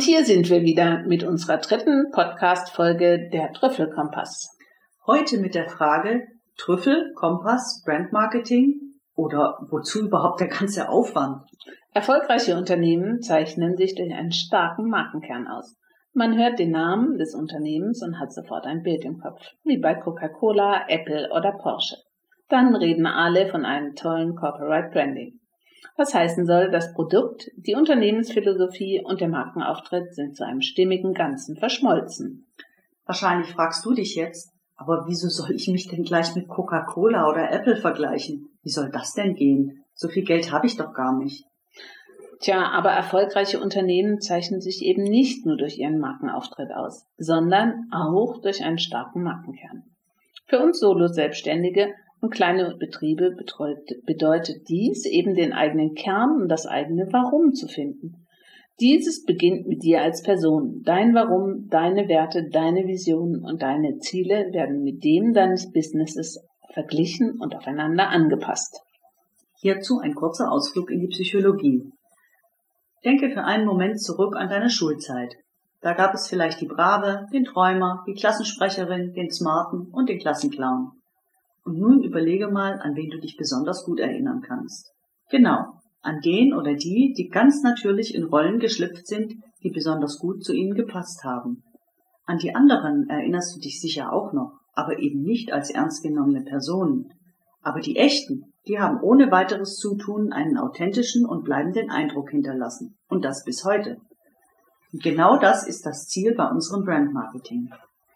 Und hier sind wir wieder mit unserer dritten Podcast-Folge der Trüffelkompass. Heute mit der Frage Trüffel, Kompass, Brandmarketing oder wozu überhaupt der ganze Aufwand? Erfolgreiche Unternehmen zeichnen sich durch einen starken Markenkern aus. Man hört den Namen des Unternehmens und hat sofort ein Bild im Kopf, wie bei Coca-Cola, Apple oder Porsche. Dann reden alle von einem tollen Corporate Branding. Was heißen soll, das Produkt, die Unternehmensphilosophie und der Markenauftritt sind zu einem stimmigen Ganzen verschmolzen. Wahrscheinlich fragst du dich jetzt, aber wieso soll ich mich denn gleich mit Coca-Cola oder Apple vergleichen? Wie soll das denn gehen? So viel Geld habe ich doch gar nicht. Tja, aber erfolgreiche Unternehmen zeichnen sich eben nicht nur durch ihren Markenauftritt aus, sondern auch durch einen starken Markenkern. Für uns Solo-Selbstständige und kleine Betriebe bedeutet dies eben den eigenen Kern und das eigene Warum zu finden. Dieses beginnt mit dir als Person. Dein Warum, deine Werte, deine Visionen und deine Ziele werden mit dem deines Businesses verglichen und aufeinander angepasst. Hierzu ein kurzer Ausflug in die Psychologie. Denke für einen Moment zurück an deine Schulzeit. Da gab es vielleicht die Brave, den Träumer, die Klassensprecherin, den Smarten und den Klassenclown. Und nun überlege mal, an wen du dich besonders gut erinnern kannst. Genau, an den oder die, die ganz natürlich in Rollen geschlüpft sind, die besonders gut zu ihnen gepasst haben. An die anderen erinnerst du dich sicher auch noch, aber eben nicht als ernst genommene Personen. Aber die echten, die haben ohne weiteres Zutun einen authentischen und bleibenden Eindruck hinterlassen. Und das bis heute. Und genau das ist das Ziel bei unserem Brandmarketing.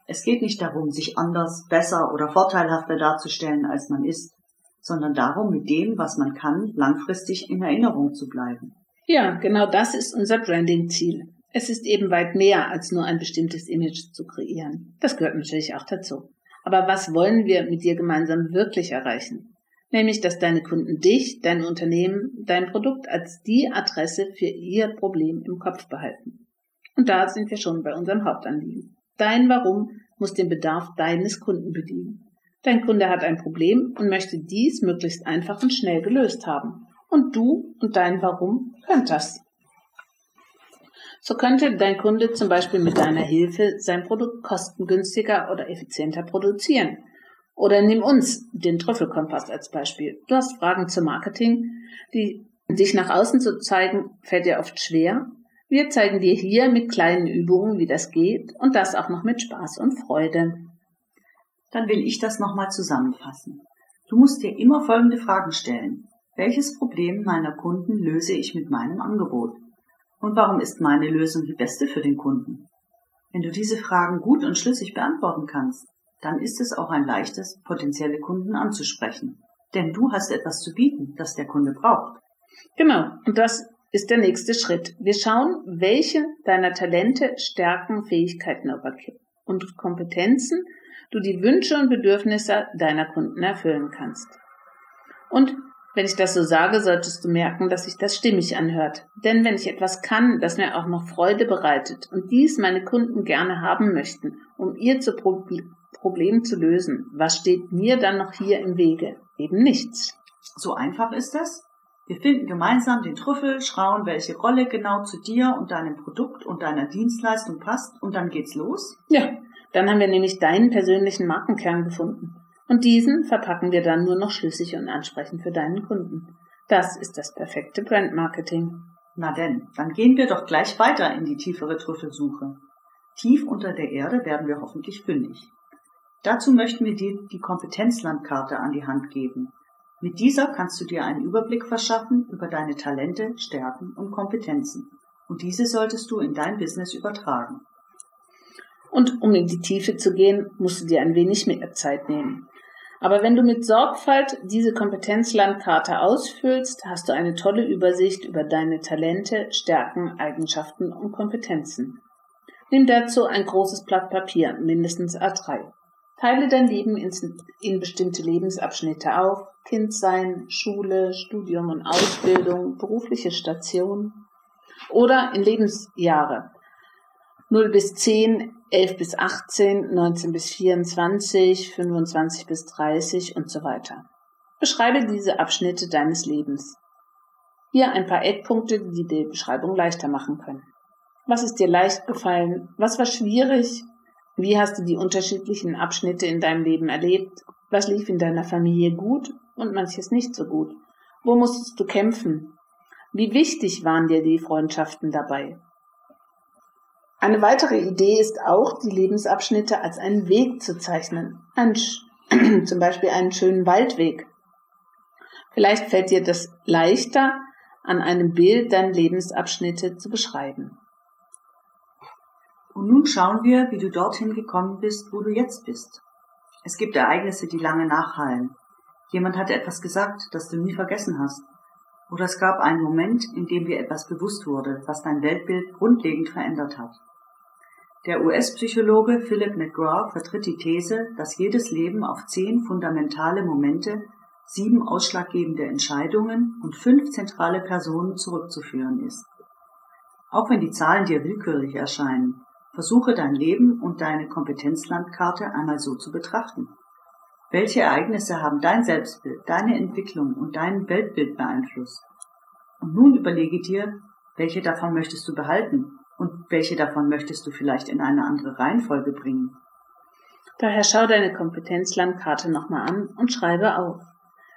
Es geht nicht darum, sich anders, besser oder vorteilhafter darzustellen, als man ist, sondern darum, mit dem, was man kann, langfristig in Erinnerung zu bleiben. Ja, genau das ist unser Branding-Ziel. Es ist eben weit mehr als nur ein bestimmtes Image zu kreieren. Das gehört natürlich auch dazu. Aber was wollen wir mit dir gemeinsam wirklich erreichen? Nämlich, dass deine Kunden dich, dein Unternehmen, dein Produkt als die Adresse für ihr Problem im Kopf behalten. Und da sind wir schon bei unserem Hauptanliegen. Dein Warum muss den Bedarf deines Kunden bedienen. Dein Kunde hat ein Problem und möchte dies möglichst einfach und schnell gelöst haben. Und du und dein Warum könnt das. So könnte dein Kunde zum Beispiel mit deiner Hilfe sein Produkt kostengünstiger oder effizienter produzieren. Oder nimm uns, den Trüffelkompass als Beispiel. Du hast Fragen zum Marketing, die dich nach außen zu zeigen, fällt dir oft schwer wir zeigen dir hier mit kleinen Übungen, wie das geht und das auch noch mit Spaß und Freude. Dann will ich das nochmal zusammenfassen. Du musst dir immer folgende Fragen stellen. Welches Problem meiner Kunden löse ich mit meinem Angebot? Und warum ist meine Lösung die beste für den Kunden? Wenn du diese Fragen gut und schlüssig beantworten kannst, dann ist es auch ein leichtes, potenzielle Kunden anzusprechen. Denn du hast etwas zu bieten, das der Kunde braucht. Genau, und das ist der nächste Schritt. Wir schauen, welche deiner Talente, Stärken, Fähigkeiten und Kompetenzen du die Wünsche und Bedürfnisse deiner Kunden erfüllen kannst. Und wenn ich das so sage, solltest du merken, dass sich das stimmig anhört. Denn wenn ich etwas kann, das mir auch noch Freude bereitet und dies meine Kunden gerne haben möchten, um ihr zu Pro Problem zu lösen, was steht mir dann noch hier im Wege? Eben nichts. So einfach ist das? Wir finden gemeinsam den Trüffel, schauen, welche Rolle genau zu dir und deinem Produkt und deiner Dienstleistung passt und dann geht's los? Ja, dann haben wir nämlich deinen persönlichen Markenkern gefunden. Und diesen verpacken wir dann nur noch schlüssig und ansprechend für deinen Kunden. Das ist das perfekte Brandmarketing. Na denn, dann gehen wir doch gleich weiter in die tiefere Trüffelsuche. Tief unter der Erde werden wir hoffentlich fündig. Dazu möchten wir dir die Kompetenzlandkarte an die Hand geben. Mit dieser kannst du dir einen Überblick verschaffen über deine Talente, Stärken und Kompetenzen. Und diese solltest du in dein Business übertragen. Und um in die Tiefe zu gehen, musst du dir ein wenig mehr Zeit nehmen. Aber wenn du mit Sorgfalt diese Kompetenzlandkarte ausfüllst, hast du eine tolle Übersicht über deine Talente, Stärken, Eigenschaften und Kompetenzen. Nimm dazu ein großes Blatt Papier, mindestens A3. Teile dein Leben in bestimmte Lebensabschnitte auf, Kindsein, Schule, Studium und Ausbildung, berufliche Station oder in Lebensjahre 0 bis 10, 11 bis 18, 19 bis 24, 25 bis 30 und so weiter. Beschreibe diese Abschnitte deines Lebens. Hier ein paar Eckpunkte, die die Beschreibung leichter machen können. Was ist dir leicht gefallen? Was war schwierig? Wie hast du die unterschiedlichen Abschnitte in deinem Leben erlebt? Was lief in deiner Familie gut und manches nicht so gut? Wo musstest du kämpfen? Wie wichtig waren dir die Freundschaften dabei? Eine weitere Idee ist auch, die Lebensabschnitte als einen Weg zu zeichnen. Ein, zum Beispiel einen schönen Waldweg. Vielleicht fällt dir das leichter, an einem Bild deine Lebensabschnitte zu beschreiben. Und nun schauen wir, wie du dorthin gekommen bist, wo du jetzt bist. Es gibt Ereignisse, die lange nachhallen. Jemand hat etwas gesagt, das du nie vergessen hast. Oder es gab einen Moment, in dem dir etwas bewusst wurde, was dein Weltbild grundlegend verändert hat. Der US-Psychologe Philip McGraw vertritt die These, dass jedes Leben auf zehn fundamentale Momente, sieben ausschlaggebende Entscheidungen und fünf zentrale Personen zurückzuführen ist. Auch wenn die Zahlen dir willkürlich erscheinen, versuche dein Leben und deine Kompetenzlandkarte einmal so zu betrachten. Welche Ereignisse haben dein Selbstbild, deine Entwicklung und dein Weltbild beeinflusst? Und nun überlege dir, welche davon möchtest du behalten und welche davon möchtest du vielleicht in eine andere Reihenfolge bringen? Daher schau deine Kompetenzlandkarte nochmal an und schreibe auf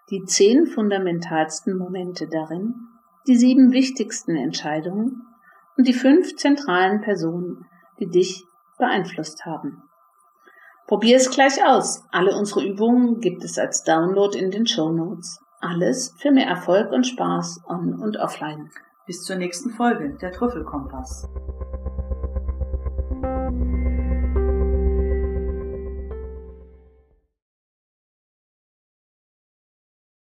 die zehn fundamentalsten Momente darin, die sieben wichtigsten Entscheidungen und die fünf zentralen Personen, die dich beeinflusst haben. Probier es gleich aus. Alle unsere Übungen gibt es als Download in den Show Notes. Alles für mehr Erfolg und Spaß on und offline. Bis zur nächsten Folge, der Trüffelkompass.